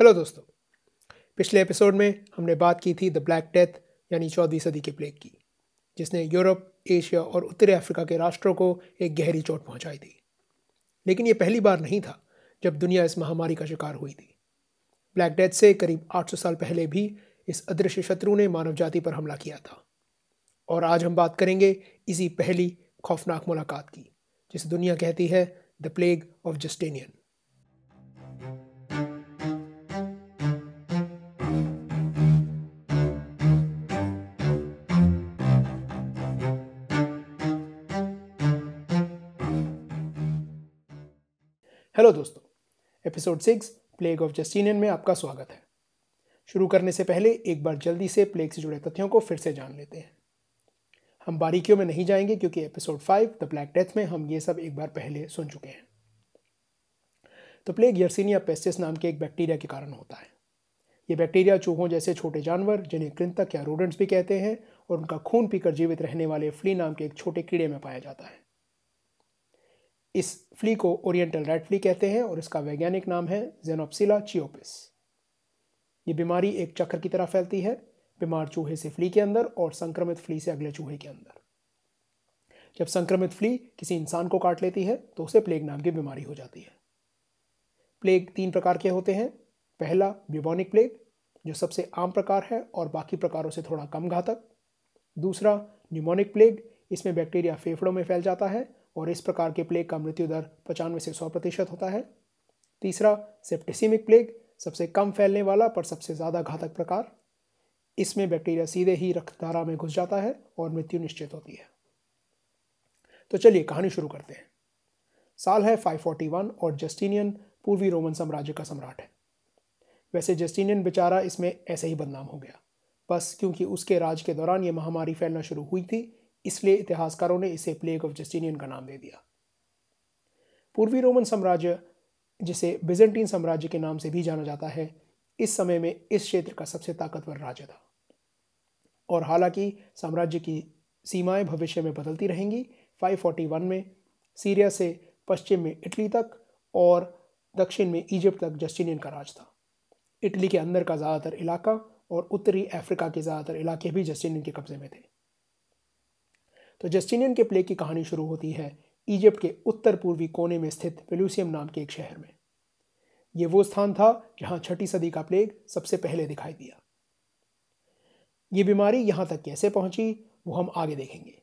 Hello दोस्तों, पिछले episode में हमने बात की थी द ब्लैक डेथ, यानी चौदहवीं सदी के प्लेग की, जिसने यूरोप, एशिया और उत्तरी अफ्रीका के राष्ट्रों को एक गहरी चोट पहुंचाई थी। लेकिन ये पहली बार नहीं था जब दुनिया इस महामारी का शिकार हुई थी। ब्लैक डेथ से करीब 800 साल पहले भी इस अदृश्य शत्रु ने मानव जाति पर हमला किया था। और आज हम बात करेंगे इसी पहली खौफनाक मुलाकात की, जिसे दुनिया कहती है the plague of Justinian. Hello दोस्तों, episode six, plague of Justinian में आपका स्वागत है। शुरू करने से पहले एक बार जल्दी से प्लेग से जुड़े तथ्यों को फिर से जान लेते हैं। हम बारीकियों में नहीं जाएँगे क्योंकि episode five, the black death में हम ये सब एक बार पहले सुन चुके हैं। तो प्लेग यर्सिनिया पेस्टिस नाम के एक बैक्टीरिया के कारण होता है। ये बैक्टीरिया चूहों जैसे छोटे जानवर, जिन्हें कृंतक या रोडेंट्स भी कहते हैं, और उनका खून पीकर जीवित रहने वाले फ्ली नाम के एक छोटे कीड़े में पाया जाता है। इस फ्ली को ओरिएंटल रेड फ्ली कहते हैं और इसका वैज्ञानिक नाम है जेनोप्सिला चियोपिस ये बीमारी एक चक्र की तरह फैलती है, बीमार चूहे से फ्ली के अंदर और संक्रमित फ्ली से अगले चूहे के अंदर। जब संक्रमित फ्ली किसी इंसान को काट लेती है तो उसे प्लेग नाम की बीमारी हो जाती है। प्लेग तीन प्रकार के होते हैं। पहला ब्यूबोनिक प्लेग जो सबसे आम प्रकार है और बाकी प्रकारों से थोड़ा कम घातक। दूसरा न्यूमोनिक प्लेग इसमें बैक्टीरिया फेफड़ों में फैल जाता है और इस प्रकार के प्लेग का मृत्यु दर पचानवे से सौ प्रतिशत होता है। तीसरा सेप्टिसिमिक प्लेग सबसे कम फैलने वाला पर सबसे ज़्यादा घातक प्रकार। इसमें बैक्टीरिया सीधे ही रक्तधारा में घुस जाता है और मृत्यु निश्चित होती है। तो चलिए कहानी शुरू करते हैं। साल है 541 और जस्टिनियन पूर्वी रोमन साम्राज्य का सम्राट है। वैसे जस्टिनियन बेचारा इसमें ऐसे ही बदनाम हो गया। बस क्योंकि उसके राज के दौरान ये महामारी फैलना शुरू हुई थी इसलिए इतिहासकारों ने इसे प्लेग ऑफ़ जस्टिनियन का नाम दे दिया। पूर्वी रोमन साम्राज्य, जिसे बिजेंटीन साम्राज्य के नाम से भी जाना जाता है, इस समय में इस क्षेत्र का सबसे ताकतवर राज्य था। और हालाँकि साम्राज्य की सीमाएँ भविष्य में बदलती रहेंगी 541 में सीरिया से पश्चिम में इटली तक और दक्षिण में इजिप्ट तक जस्टिनियन का राज था। इटली के अंदर का ज़्यादातर इलाका और उत्तरी अफ्रीका के ज़्यादातर इलाके भी जस्टिनियन के कब्जे में थे। तो जस्टिनियन के प्लेग की कहानी शुरू होती है इजिप्ट के उत्तर पूर्वी कोने में स्थित पेलूसियम नाम के एक शहर में। यह वो स्थान था जहाँ छठी सदी का प्लेग सबसे पहले दिखाई दिया। ये बीमारी यहाँ तक कैसे पहुँची, वो हम आगे देखेंगे।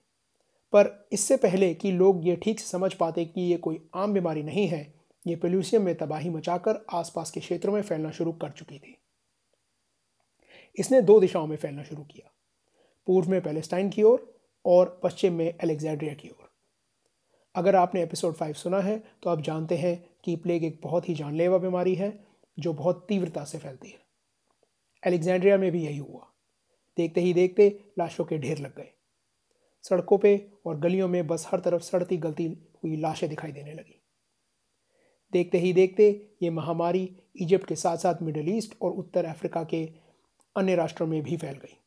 पर इससे पहले कि लोग ये ठीक से समझ पाते कि ये कोई आम बीमारी नहीं है, ये पेल्यूसियम में तबाही मचाकर आसपास के क्षेत्रों में फैलना शुरू कर चुकी थी। इसने दो दिशाओं में फैलना शुरू किया। पूर्व में पैलेस्टाइन की ओर और पश्चिम में अलेक्जेंड्रिया की ओर। अगर आपने एपिसोड फाइव सुना है तो आप जानते हैं कि प्लेग एक बहुत ही जानलेवा बीमारी है, जो बहुत तीव्रता से फैलती है। अलेक्जेंड्रिया में भी यही हुआ। देखते ही देखते लाशों के ढेर लग गए। सड़कों पे और गलियों में बस हर तरफ़ सड़ती गलती हुई लाशें दिखाई देने लगी। देखते ही देखते ये महामारी इजिप्ट के साथ साथ मिडल ईस्ट और उत्तर अफ्रीका के अन्य राष्ट्रों में भी फैल गई।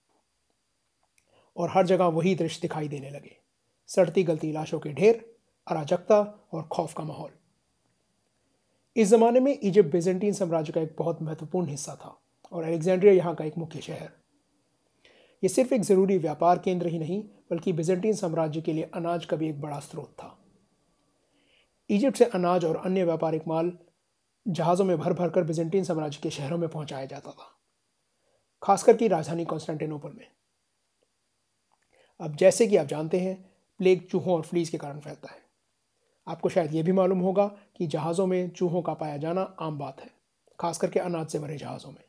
और हर जगह वही दृश्य दिखाई देने लगे। सड़ती गलती लाशों के ढेर, अराजकता और खौफ का माहौल। इस जमाने में इजिप्ट बेजेंटीन साम्राज्य का एक बहुत महत्वपूर्ण हिस्सा था और अलेक्जेंड्रिया यहाँ का एक मुख्य शहर। ये सिर्फ़ एक ज़रूरी व्यापार केंद्र ही नहीं, बल्कि बिजेंटीन साम्राज्य के लिए अनाज का भी एक बड़ा स्रोत था। इजिप्ट से अनाज और अन्य व्यापारिक माल जहाज़ों में भर भर कर बिजेंटीन साम्राज्य के शहरों में पहुँचाया जाता था, खासकर की राजधानी कॉन्स्टेंटिनोपल में। अब जैसे कि आप जानते हैं प्लेग चूहों और फ्लीज के कारण फैलता है। आपको शायद ये भी मालूम होगा कि जहाज़ों में चूहों का पाया जाना आम बात है, खास करके अनाज से भरे जहाज़ों में।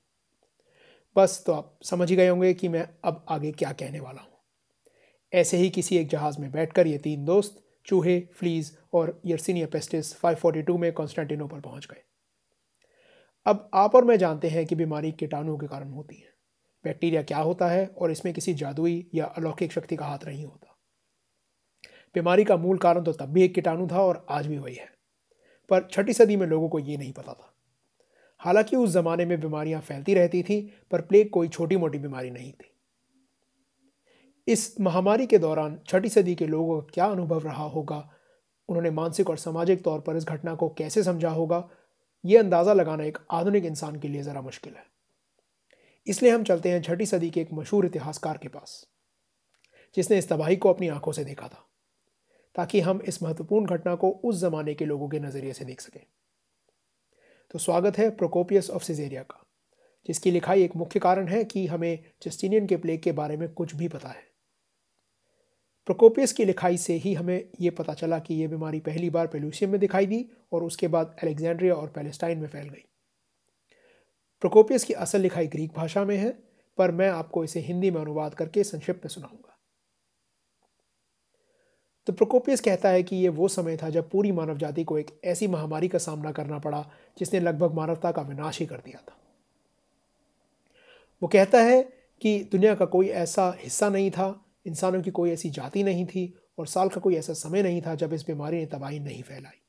बस तो आप समझ ही गए होंगे कि मैं अब आगे क्या कहने वाला हूँ। ऐसे ही किसी एक जहाज़ में बैठकर ये तीन दोस्त, चूहे फ्लीज और यर्सिनिया पेस्टिस 542 में कॉन्स्टेंटिनोपल पहुँच गए। अब आप और मैं जानते हैं कि बीमारी कीटाणुओं के कारण होती है। बैक्टीरिया क्या होता है और इसमें किसी जादुई या अलौकिक शक्ति का हाथ नहीं होता। बीमारी का मूल कारण तो तब भी एक कीटाणु था और आज भी वही है, पर छठी सदी में लोगों को ये नहीं पता था। हालाँकि उस जमाने में बीमारियाँ फैलती रहती थी, पर प्लेग कोई छोटी मोटी बीमारी नहीं थी। इस महामारी के दौरान छठी सदी के लोगों का क्या अनुभव रहा होगा, उन्होंने मानसिक और सामाजिक तौर पर इस घटना को कैसे समझा होगा, ये अंदाज़ा लगाना एक आधुनिक इंसान के लिए ज़रा मुश्किल है। इसलिए हम चलते हैं छठी सदी के एक मशहूर इतिहासकार के पास, जिसने इस तबाही को अपनी आँखों से देखा था, ताकि हम इस महत्वपूर्ण घटना को उस ज़माने के लोगों के नज़रिए से देख सकें। तो स्वागत है प्रोकोपियस ऑफ़ सिजेरिया का, जिसकी लिखाई एक मुख्य कारण है कि हमें जस्टिनियन के प्लेग के बारे में कुछ भी पता है। प्रोकोपियस की लिखाई से ही हमें यह पता चला कि यह बीमारी पहली बार पेलूसियम में दिखाई दी और उसके बाद अलेक्जेंड्रिया और पैलेस्टाइन में फैल गई। प्रोकोपियस की असल लिखाई ग्रीक भाषा में है, पर मैं आपको इसे हिंदी में अनुवाद करके संक्षिप्त में सुनाऊँगा। तो प्रोकोपियस कहता है कि यह वो समय था जब पूरी मानव जाति को एक ऐसी महामारी का सामना करना पड़ा, जिसने लगभग मानवता का विनाश ही कर दिया था। वो कहता है कि दुनिया का कोई ऐसा हिस्सा नहीं था, इंसानों की कोई ऐसी जाति नहीं थी और साल का कोई ऐसा समय नहीं था जब इस बीमारी ने तबाही नहीं फैलाई।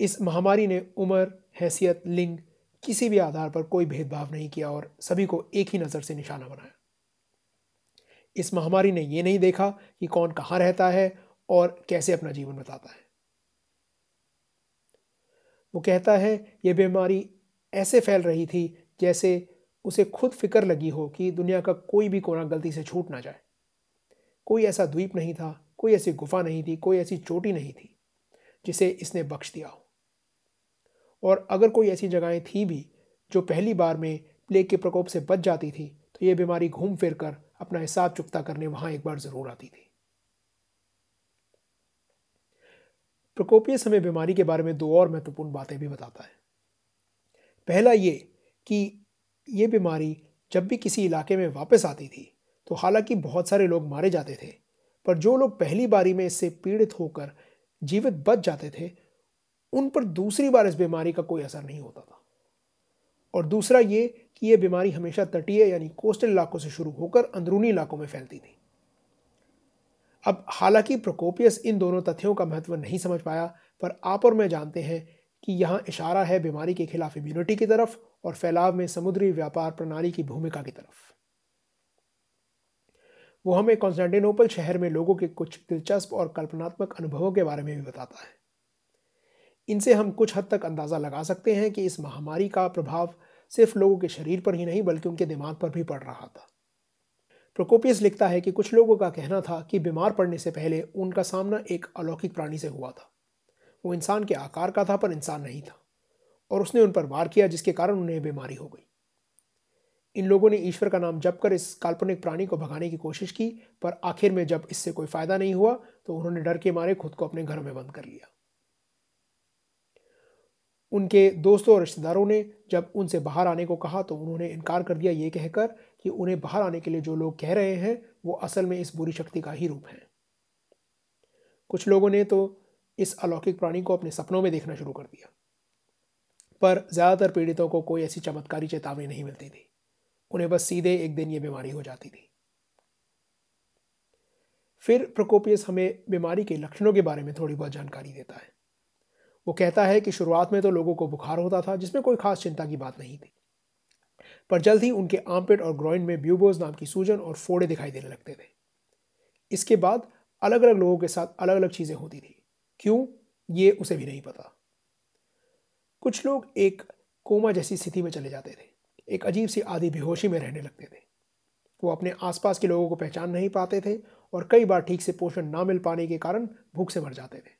इस महामारी ने उम्र, हैसियत, लिंग किसी भी आधार पर कोई भेदभाव नहीं किया और सभी को एक ही नज़र से निशाना बनाया। इस महामारी ने यह नहीं देखा कि कौन कहाँ रहता है और कैसे अपना जीवन बताता है। वो कहता है, यह बीमारी ऐसे फैल रही थी जैसे उसे खुद फ़िक्र लगी हो कि दुनिया का कोई भी कोना गलती से छूट ना जाए। कोई ऐसा द्वीप नहीं था, कोई ऐसी गुफा नहीं थी, कोई ऐसी चोटी नहीं थी जिसे इसने बख्श दिया हो। और अगर कोई ऐसी जगहें थी भी जो पहली बार में प्लेग के प्रकोप से बच जाती थी तो ये बीमारी घूम फिर कर अपना हिसाब चुकता करने वहाँ एक बार ज़रूर आती थी। प्रकोपियस हमें बीमारी के बारे में दो और महत्वपूर्ण बातें भी बताता है। पहला ये कि ये बीमारी जब भी किसी इलाके में वापस आती थी तो हालाँकि बहुत सारे लोग मारे जाते थे, पर जो लोग पहली बारी में इससे पीड़ित होकर जीवित बच जाते थे उन पर दूसरी बार इस बीमारी का कोई असर नहीं होता था। और दूसरा ये कि यह बीमारी हमेशा तटीय यानी कोस्टल इलाकों से शुरू होकर अंदरूनी इलाकों में फैलती थी। अब हालाँकि प्रोकोपियस इन दोनों तथ्यों का महत्व नहीं समझ पाया, पर आप और मैं जानते हैं कि यहाँ इशारा है बीमारी के खिलाफ इम्यूनिटी की तरफ़ और फैलाव में समुद्री व्यापार प्रणाली की भूमिका की तरफ़। वो हमें कॉन्स्टेंटिनोपल शहर में लोगों के कुछ दिलचस्प और कल्पनात्मक अनुभवों के बारे में भी बताता है। इनसे हम कुछ हद तक अंदाज़ा लगा सकते हैं कि इस महामारी का प्रभाव सिर्फ़ लोगों के शरीर पर ही नहीं, बल्कि उनके दिमाग पर भी पड़ रहा था। प्रोकोपियस लिखता है कि कुछ लोगों का कहना था कि बीमार पड़ने से पहले उनका सामना एक अलौकिक प्राणी से हुआ था। वो इंसान के आकार का था, पर इंसान नहीं था, और उसने उन पर वार किया, जिसके कारण उन्हें बीमारी हो गई। इन लोगों ने ईश्वर का नाम जप कर इस काल्पनिक प्राणी को भगाने की कोशिश की, पर आखिर में जब इससे कोई फ़ायदा नहीं हुआ तो उन्होंने डर के मारे खुद को अपने घर में बंद कर लिया। उनके दोस्तों और रिश्तेदारों ने जब उनसे बाहर आने को कहा तो उन्होंने इनकार कर दिया। ये कहकर कि उन्हें बाहर आने के लिए जो लोग कह रहे हैं, वो असल में इस बुरी शक्ति का ही रूप है। कुछ लोगों ने तो इस अलौकिक प्राणी को अपने सपनों में देखना शुरू कर दिया, पर ज़्यादातर पीड़ितों को कोई ऐसी चमत्कारी चेतावनी नहीं मिलती थी। उन्हें बस सीधे एक दिन ये बीमारी हो जाती थी। फिर प्रकोपियस हमें बीमारी के लक्षणों के बारे में थोड़ी बहुत जानकारी देता है। वो कहता है कि शुरुआत में तो लोगों को बुखार होता था, जिसमें कोई खास चिंता की बात नहीं थी। पर जल्द ही उनके आमपेट और ग्रॉइन में ब्यूबोज नाम की सूजन और फोड़े दिखाई देने लगते थे। इसके बाद अलग अलग लोगों के साथ अलग अलग चीज़ें होती थी। क्यों? ये उसे भी नहीं पता। कुछ लोग एक कोमा जैसी स्थिति में चले जाते थे। एक अजीब सी आधी बेहोशी में रहने लगते थे। वो अपने आसपास के लोगों को पहचान नहीं पाते थे और कई बार ठीक से पोषण ना मिल पाने के कारण भूख से मर जाते थे।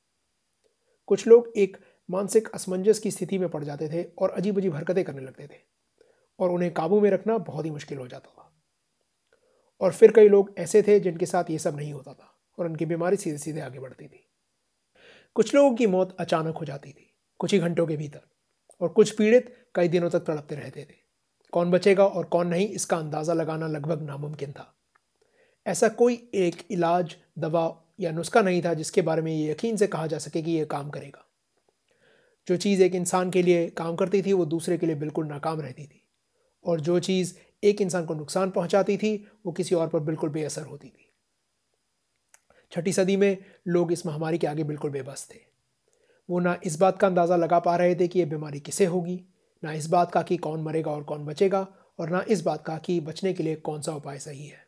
कुछ लोग एक मानसिक असमंजस की स्थिति में पड़ जाते थे और अजीब अजीब हरकतें करने लगते थे और उन्हें काबू में रखना बहुत ही मुश्किल हो जाता था। और फिर कई लोग ऐसे थे जिनके साथ ये सब नहीं होता था और उनकी बीमारी सीधे सीधे आगे बढ़ती थी। कुछ लोगों की मौत अचानक हो जाती थी, कुछ ही घंटों के भीतर और कुछ पीड़ित कई दिनों तक तड़पते रहते थे। कौन बचेगा और कौन नहीं, इसका अंदाज़ा लगाना लगभग नामुमकिन था। ऐसा कोई एक इलाज, दवा या नुस्खा नहीं था जिसके बारे में ये यकीन से कहा जा सके कि यह काम करेगा। जो चीज़ एक इंसान के लिए काम करती थी, वो दूसरे के लिए बिल्कुल नाकाम रहती थी। और जो चीज़ एक इंसान को नुकसान पहुंचाती थी, वो किसी और पर बिल्कुल बेअसर होती थी। छठी सदी में लोग इस महामारी के आगे बिल्कुल बेबस थे। वो ना इस बात का अंदाज़ा लगा पा रहे थे कि ये बीमारी किसे होगी, ना इस बात का कि कौन मरेगा और कौन बचेगा, और ना इस बात का कि बचने के लिए कौन सा उपाय सही है।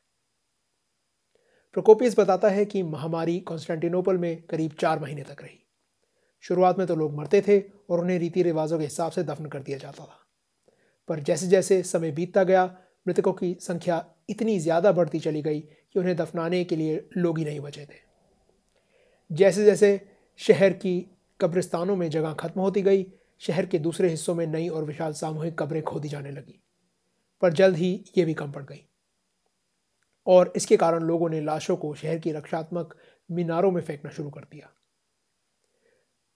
प्रोकोपियस बताता है कि महामारी कॉन्स्टेंटिनोपल में करीब चार महीने तक रही। शुरुआत में तो लोग मरते थे और उन्हें रीति रिवाजों के हिसाब से दफन कर दिया जाता था। पर जैसे जैसे समय बीतता गया, मृतकों की संख्या इतनी ज़्यादा बढ़ती चली गई कि उन्हें दफनाने के लिए लोग ही नहीं बचे थे। जैसे जैसे शहर की कब्रिस्तानों में जगह खत्म होती गई, शहर के दूसरे हिस्सों में नई और विशाल सामूहिक कब्रें खोदी जाने लगी। पर जल्द ही ये भी कम पड़ गई। और इसके कारण लोगों ने लाशों को शहर की रक्षात्मक मीनारों में फेंकना शुरू कर दिया।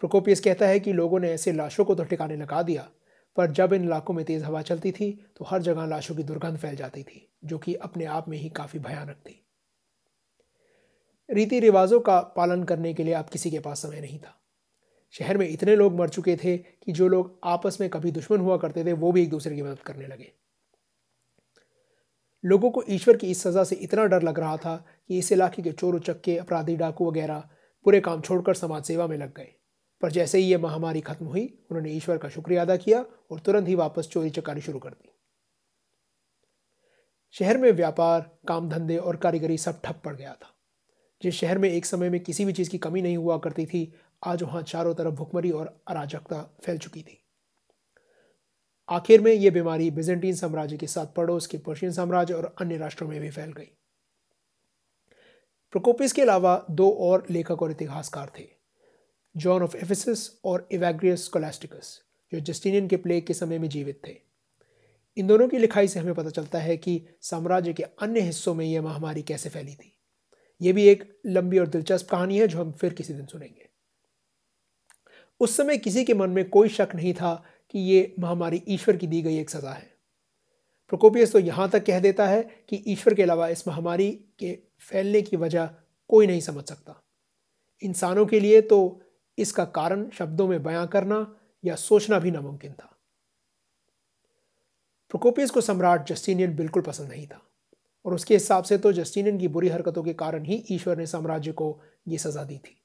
प्रोकोपियस कहता है कि लोगों ने ऐसे लाशों को तो ठिकाने लगा दिया, पर जब इन इलाकों में तेज़ हवा चलती थी तो हर जगह लाशों की दुर्गंध फैल जाती थी, जो कि अपने आप में ही काफ़ी भयानक थी। रीति रिवाजों का पालन करने के लिए अब किसी के पास समय नहीं था। शहर में इतने लोग मर चुके थे कि जो लोग आपस में कभी दुश्मन हुआ करते थे, वो भी एक दूसरे की मदद करने लगे। लोगों को ईश्वर की इस सज़ा से इतना डर लग रहा था कि इस इलाके के चोर उचक्के अपराधी, डाकू वगैरह पूरे काम छोड़कर समाज सेवा में लग गए। पर जैसे ही यह महामारी खत्म हुई, उन्होंने ईश्वर का शुक्रिया अदा किया और तुरंत ही वापस चोरी चकारी शुरू कर दी। शहर में व्यापार, काम धंधे और कारीगरी सब ठप पड़ गया था। जिस शहर में एक समय में किसी भी चीज़ की कमी नहीं हुआ करती थी, आज वहाँ चारों तरफ़ भुखमरी और अराजकता फैल चुकी थी। आखिर में यह बीमारी बिजेंटीन साम्राज्य के साथ पड़ोस के पर्शियन साम्राज्य और अन्य राष्ट्रों में भी फैल गई। प्रोकोपिस के अलावा दो और लेखक और इतिहासकार थे, जॉन ऑफ़ एफिसस और इवेग्रियस कोलास्टिकस जो जस्टिनियन के प्लेग के समय में जीवित थे। इन दोनों की लिखाई से हमें पता चलता है कि साम्राज्य के अन्य हिस्सों में यह महामारी कैसे फैली थी। यह भी एक लंबी और दिलचस्प कहानी है, जो हम फिर किसी दिन सुनेंगे। उस समय किसी के मन में कोई शक नहीं था कि ये महामारी ईश्वर की दी गई एक सज़ा है। प्रोकोपियस तो यहाँ तक कह देता है कि ईश्वर के अलावा इस महामारी के फैलने की वजह कोई नहीं समझ सकता। इंसानों के लिए तो इसका कारण शब्दों में बयां करना या सोचना भी नामुमकिन था। प्रोकोपियस को सम्राट जस्टिनियन बिल्कुल पसंद नहीं था, और उसके हिसाब से तो जस्टिनियन की बुरी हरकतों के कारण ही ईश्वर ने साम्राज्य को यह सजा दी थी।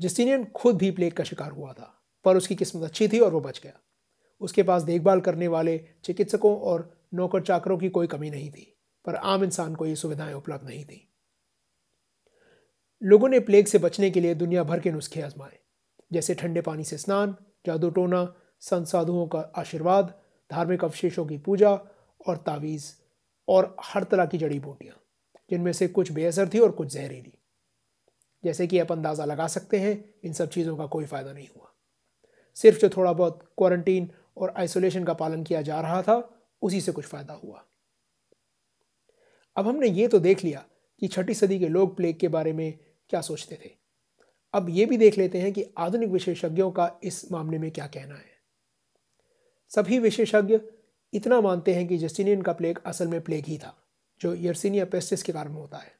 जस्टिनियन खुद भी प्लेग का शिकार हुआ था। पर उसकी किस्मत अच्छी थी और वो बच गया। उसके पास देखभाल करने वाले चिकित्सकों और नौकर चाकरों की कोई कमी नहीं थी, पर आम इंसान को ये सुविधाएँ उपलब्ध नहीं थी। लोगों ने प्लेग से बचने के लिए दुनिया भर के नुस्खे आजमाए, जैसे ठंडे पानी से स्नान, जादू टोना संत साधुओं का आशीर्वाद, धार्मिक अवशेषों की पूजा और तावीज़, और हर तरह की जड़ी बूटियाँ, जिनमें से कुछ बेअसर थी और कुछ जहरीली। जैसे कि आप अंदाज़ा लगा सकते हैं, इन सब चीज़ों का कोई फ़ायदा नहीं हुआ। सिर्फ़ जो थोड़ा बहुत क्वारंटीन और आइसोलेशन का पालन किया जा रहा था, उसी से कुछ फ़ायदा हुआ। अब हमने ये तो देख लिया कि छठी सदी के लोग प्लेग के बारे में क्या सोचते थे। अब ये भी देख लेते हैं कि आधुनिक विशेषज्ञों का इस मामले में क्या कहना है। सभी विशेषज्ञ इतना मानते हैं कि जस्टिनियन का प्लेग असल में प्लेग ही था, जो यर्सिनिया पेस्टिस के कारण होता है।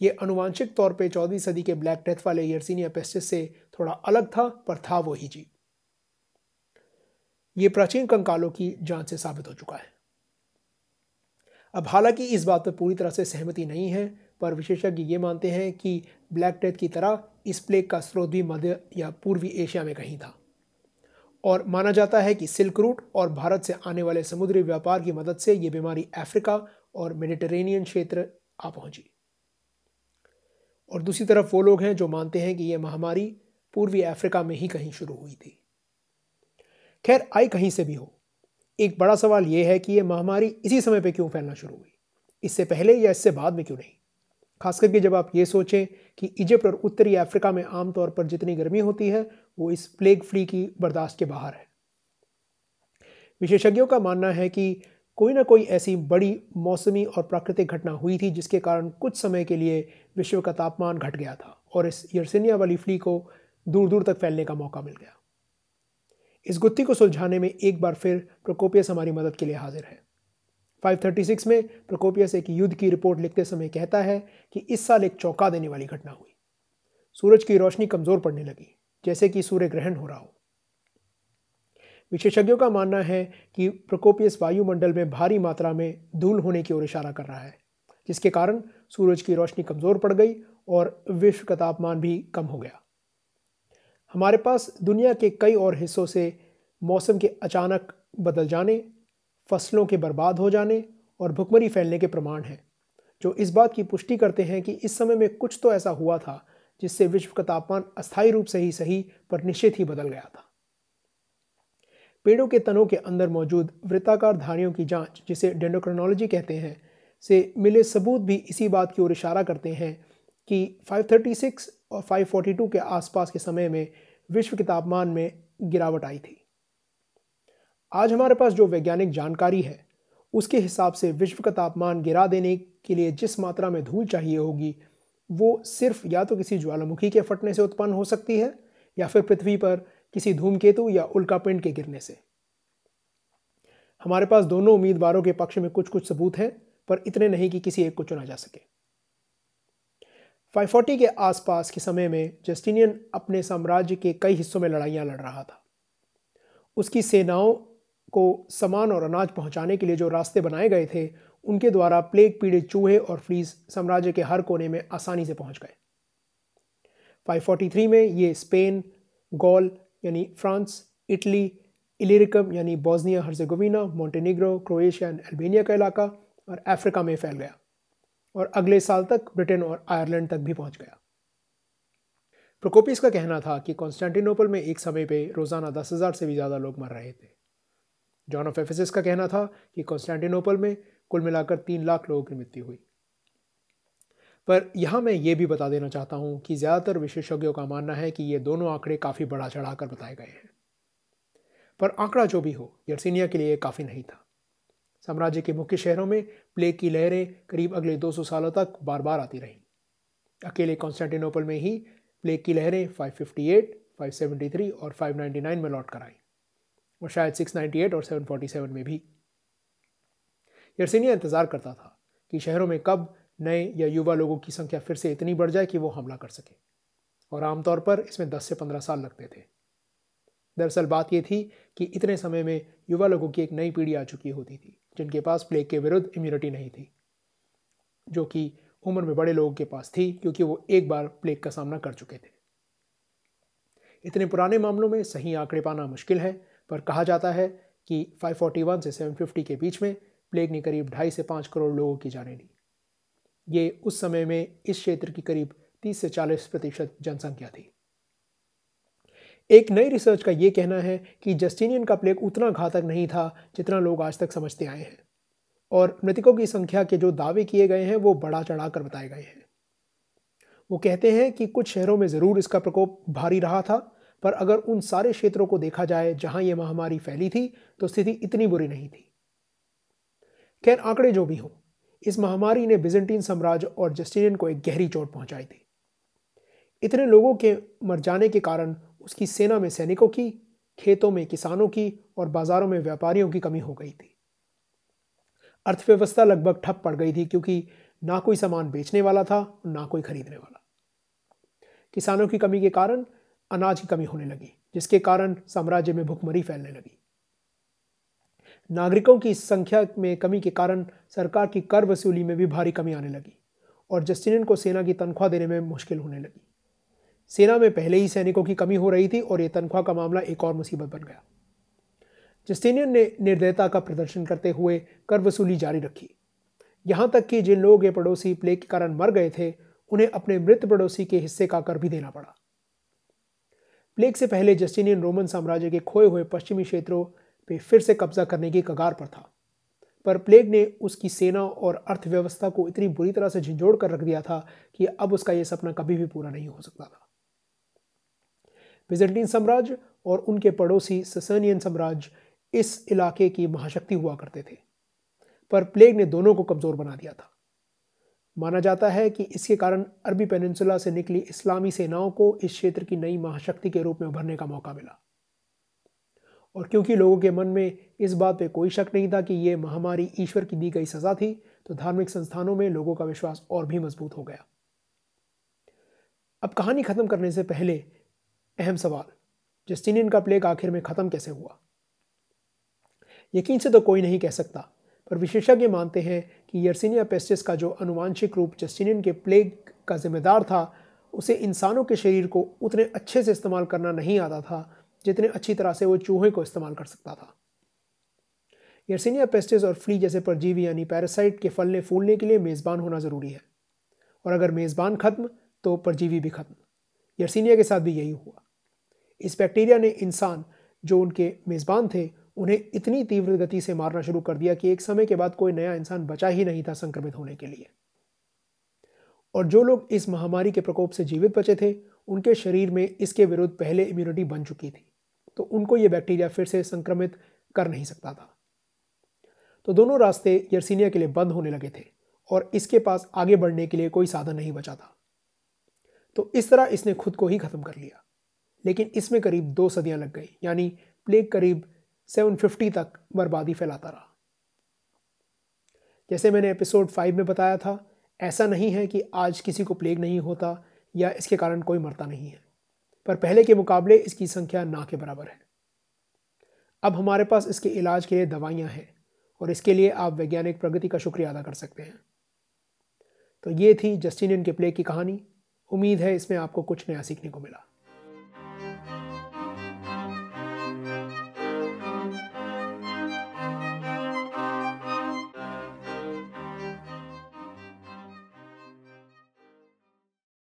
ये अनुवांशिक तौर पे चौदहवीं सदी के ब्लैक डेथ वाले यर्सिनिया पेस्टिस से थोड़ा अलग था, पर था वो ही जीव। ये प्राचीन कंकालों की जाँच से साबित हो चुका है। अब हालाँकि इस बात पर पूरी तरह से सहमति नहीं है, पर विशेषज्ञ ये मानते हैं कि ब्लैक डेथ की तरह इस प्लेग का स्रोत भी मध्य या पूर्वी एशिया में कहीं था। और माना जाता है कि सिल्क रूट और भारत से आने वाले समुद्री व्यापार की मदद से ये बीमारी अफ्रीका और मेडिटेरेनियन क्षेत्र आ पहुँची। और दूसरी तरफ़ वो लोग हैं जो मानते हैं कि यह महामारी पूर्वी अफ्रीका में ही कहीं शुरू हुई थी। खैर आई कहीं से भी हो, एक बड़ा सवाल यह है कि यह महामारी इसी समय पे क्यों फैलना शुरू हुई? इससे पहले या इससे बाद में क्यों नहीं? खास करके जब आप ये सोचें कि इजिप्ट और उत्तरी अफ्रीका में आमतौर पर जितनी गर्मी होती है, वो इस प्लेग फ्ली की बर्दाश्त के बाहर है। विशेषज्ञों का मानना है कि कोई ना कोई ऐसी बड़ी मौसमी और प्राकृतिक घटना हुई थी जिसके कारण कुछ समय के लिए विश्व का तापमान घट गया था और इस यर्सिनिया वाली फ्ली को दूर दूर तक फैलने का मौका मिल गया। इस गुत्थी को सुलझाने में एक बार फिर प्रोकोपियस हमारी मदद के लिए हाजिर है। 536 में प्रोकोपियस एक युद्ध की रिपोर्ट लिखते समय कहता है कि इस साल एक चौंका देने वाली घटना हुई। सूरज की रोशनी कमज़ोर पड़ने लगी, जैसे कि सूर्य ग्रहण हो रहा हो। विशेषज्ञों का मानना है कि प्रोकोपियस वायुमंडल में भारी मात्रा में धूल होने की ओर इशारा कर रहा है, जिसके कारण सूरज की रोशनी कमज़ोर पड़ गई और विश्व का तापमान भी कम हो गया। हमारे पास दुनिया के कई और हिस्सों से मौसम के अचानक बदल जाने, फ़सलों के बर्बाद हो जाने और भुखमरी फैलने के प्रमाण हैं, जो इस बात की पुष्टि करते हैं कि इस समय में कुछ तो ऐसा हुआ था जिससे विश्व का तापमान अस्थायी रूप से ही सही पर निश्चित ही बदल गया था। पेड़ों के तनों के अंदर मौजूद वृत्ताकार धारियों की जाँच, जिसे डेंडोक्रोनोलॉजी कहते हैं, से मिले सबूत भी इसी बात की ओर इशारा करते हैं कि 536 और 542 के आसपास के समय में विश्व के तापमान में गिरावट आई थी। आज हमारे पास जो वैज्ञानिक जानकारी है, उसके हिसाब से विश्व का तापमान गिरा देने के लिए जिस मात्रा में धूल चाहिए होगी, वो सिर्फ़ या तो किसी ज्वालामुखी के फटने से उत्पन्न हो सकती है या फिर पृथ्वी पर किसी धूमकेतु या उल्कापिंड के गिरने से। हमारे पास दोनों उम्मीदवारों के पक्ष में कुछ कुछ सबूत हैं, पर इतने नहीं कि किसी एक को चुना जा सके। 540 के आसपास के समय में जस्टिनियन अपने साम्राज्य के कई हिस्सों में लड़ाइयाँ लड़ रहा था। उसकी सेनाओं को सामान और अनाज पहुँचाने के लिए जो रास्ते बनाए गए थे, उनके द्वारा प्लेग पीड़ित चूहे और फ्रीज साम्राज्य के हर कोने में आसानी से पहुँच गए। 543 में ये स्पेन, गौल यानी फ्रांस, इटली, इलेरिकम यानी Bosnia, Herzegovina Montenegro Croatia and Albania का इलाका और अफ्रीका में फैल गया और अगले साल तक ब्रिटेन और आयरलैंड तक भी पहुँच गया। प्रोकोपिस का कहना था कि कॉन्स्टेंटिनोपल में एक समय पे रोज़ाना दस हज़ार से भी ज़्यादा लोग मर रहे थे। जॉन ऑफ़ एफिसिस का कहना था कि कॉन्स्टेंटिनोपल में कुल मिलाकर तीन लाख लोगों की मृत्यु हुई। पर यहाँ मैं ये भी बता देना चाहता हूँ कि ज़्यादातर विशेषज्ञों का मानना है कि ये दोनों आंकड़े काफ़ी बड़ा चढ़ाकर बताए गए हैं। पर आंकड़ा जो भी हो यर्सिनिया के लिए काफ़ी नहीं था। साम्राज्य के मुख्य शहरों में प्लेग की लहरें करीब अगले 200 सालों तक बार बार आती रहीं। अकेले कॉन्स्टेंटिनोपल में ही प्लेग की लहरें 558, 573 और 599 में लौट कर आई और शायद 698 और 747 में भी। यर्सिनिया इंतज़ार करता था कि शहरों में कब नए या युवा लोगों की संख्या फिर से इतनी बढ़ जाए कि वो हमला कर सके। और आमतौर पर इसमें 10 से 15 साल लगते थे। दरअसल बात यह थी कि इतने समय में युवा लोगों की एक नई पीढ़ी आ चुकी होती थी, जिनके पास प्लेग के विरुद्ध इम्यूनिटी नहीं थी, जो कि उम्र में बड़े लोगों के पास थी, क्योंकि वो एक बार प्लेग का सामना कर चुके थे। इतने पुराने मामलों में सही आंकड़े पाना मुश्किल है, पर कहा जाता है कि 541 से 750 के बीच में प्लेग ने करीब ढाई से पाँच करोड़ लोगों की जाने ली। ये उस समय में इस क्षेत्र की करीब 30 से 40 प्रतिशत जनसंख्या थी। एक नई रिसर्च का ये कहना है कि जस्टिनियन का प्लेग उतना घातक नहीं था जितना लोग आज तक समझते आए हैं। और मृतकों की संख्या के जो दावे किए गए हैं वो बड़ा चढ़ाकर बताए गए हैं। वो कहते हैं कि कुछ शहरों में ज़रूर इसका प्रकोप भारी रहा था, पर अगर उन सारे क्षेत्रों को देखा जाए जहाँ ये महामारी फैली थी तो स्थिति इतनी बुरी नहीं थी। खैर, आंकड़े जो भी हों इस महामारी ने बिजेंटीन साम्राज्य और जस्टिनियन को एक गहरी चोट पहुंचाई थी। इतने लोगों के मर जाने के कारण उसकी सेना में सैनिकों की, खेतों में किसानों की और बाजारों में व्यापारियों की कमी हो गई थी। अर्थव्यवस्था लगभग ठप पड़ गई थी क्योंकि ना कोई सामान बेचने वाला था ना कोई खरीदने वाला। किसानों की कमी के कारण अनाज की कमी होने लगी, जिसके कारण साम्राज्य में भुखमरी फैलने लगी। नागरिकों की संख्या में कमी के कारण सरकार की कर वसूली में भी भारी कमी आने लगी और जस्टिनियन को सेना की तनख्वाह देने में मुश्किल होने लगी। सेना में पहले ही सैनिकों की कमी हो रही थी और यह तनख्वाह का मामला एक और मुसीबत बन गया। जस्टिनियन ने निर्दयता का प्रदर्शन करते हुए कर वसूली जारी रखी। यहाँ तक कि जिन लोग ये पड़ोसी प्लेग के कारण मर गए थे, उन्हें अपने मृत पड़ोसी के हिस्से का कर भी देना पड़ा। प्लेग से पहले जस्टिनियन रोमन साम्राज्य के खोए हुए पश्चिमी क्षेत्रों पर फिर से कब्जा करने की कगार पर था। पर प्लेग ने उसकी सेना और अर्थव्यवस्था को इतनी बुरी तरह से झिझोड़ कर रख दिया था कि अब उसका यह सपना कभी भी पूरा नहीं हो सकता था। बिजेंटीन साम्राज्य और उनके पड़ोसी ससनियन साम्राज्य इस इलाके की महाशक्ति हुआ करते थे। पर प्लेग ने दोनों को कमज़ोर बना दिया था। माना जाता है कि इसके कारण अरबी पेनिनसुला से निकली इस्लामी सेनाओं को इस क्षेत्र की नई महाशक्ति के रूप में उभरने का मौका मिला। और क्योंकि लोगों के मन में इस बात पे कोई शक नहीं था कि यह महामारी ईश्वर की दी गई सजा थी तो धार्मिक संस्थानों में लोगों का विश्वास और भी मज़बूत हो गया। अब कहानी खत्म करने से पहले अहम सवाल, जस्टिनियन का प्लेग आखिर में ख़त्म कैसे हुआ? यकीन से तो कोई नहीं कह सकता, पर विशेषज्ञ मानते हैं कि यर्सिनिया पेस्टिस का जो अनुवांशिक रूप जस्टिनियन के प्लेग का जिम्मेदार था, उसे इंसानों के शरीर को उतने अच्छे से इस्तेमाल करना नहीं आता था जितने अच्छी तरह से वो चूहे को इस्तेमाल कर सकता था। यर्सिनिया पेस्टिस और फ्ली जैसे परजीवी यानी पैरासाइट के फलने फूलने के लिए मेज़बान होना ज़रूरी है। और अगर मेज़बान खत्म तो परजीवी भी खत्म। यर्सिनिया के साथ भी यही हुआ। इस बैक्टीरिया ने इंसान जो उनके मेज़बान थे, उन्हें इतनी तीव्र गति से मारना शुरू कर दिया कि एक समय के बाद कोई नया इंसान बचा ही नहीं था संक्रमित होने के लिए। और जो लोग इस महामारी के प्रकोप से जीवित बचे थे, उनके शरीर में इसके विरुद्ध पहले इम्यूनिटी बन चुकी थी। तो उनको ये बैक्टीरिया फिर से संक्रमित कर नहीं सकता था। तो दोनों रास्ते यर्सीनिया के लिए बंद होने लगे थे और इसके पास आगे बढ़ने के लिए कोई साधन नहीं बचा था। तो इस तरह इसने खुद को ही ख़त्म कर लिया। लेकिन इसमें करीब दो सदियाँ लग गई, यानी प्लेग करीब 750 तक बर्बादी फैलाता रहा। जैसे मैंने एपिसोड फाइव में बताया था, ऐसा नहीं है कि आज किसी को प्लेग नहीं होता या इसके कारण कोई मरता नहीं है। पर पहले के मुकाबले इसकी संख्या ना के बराबर है। अब हमारे पास इसके इलाज के लिए दवाइयाँ हैं और इसके लिए आप वैज्ञानिक प्रगति का शुक्रिया अदा कर सकते हैं। तो ये थी जस्टिनियन के प्ले की कहानी। उम्मीद है इसमें आपको कुछ नया सीखने को मिला।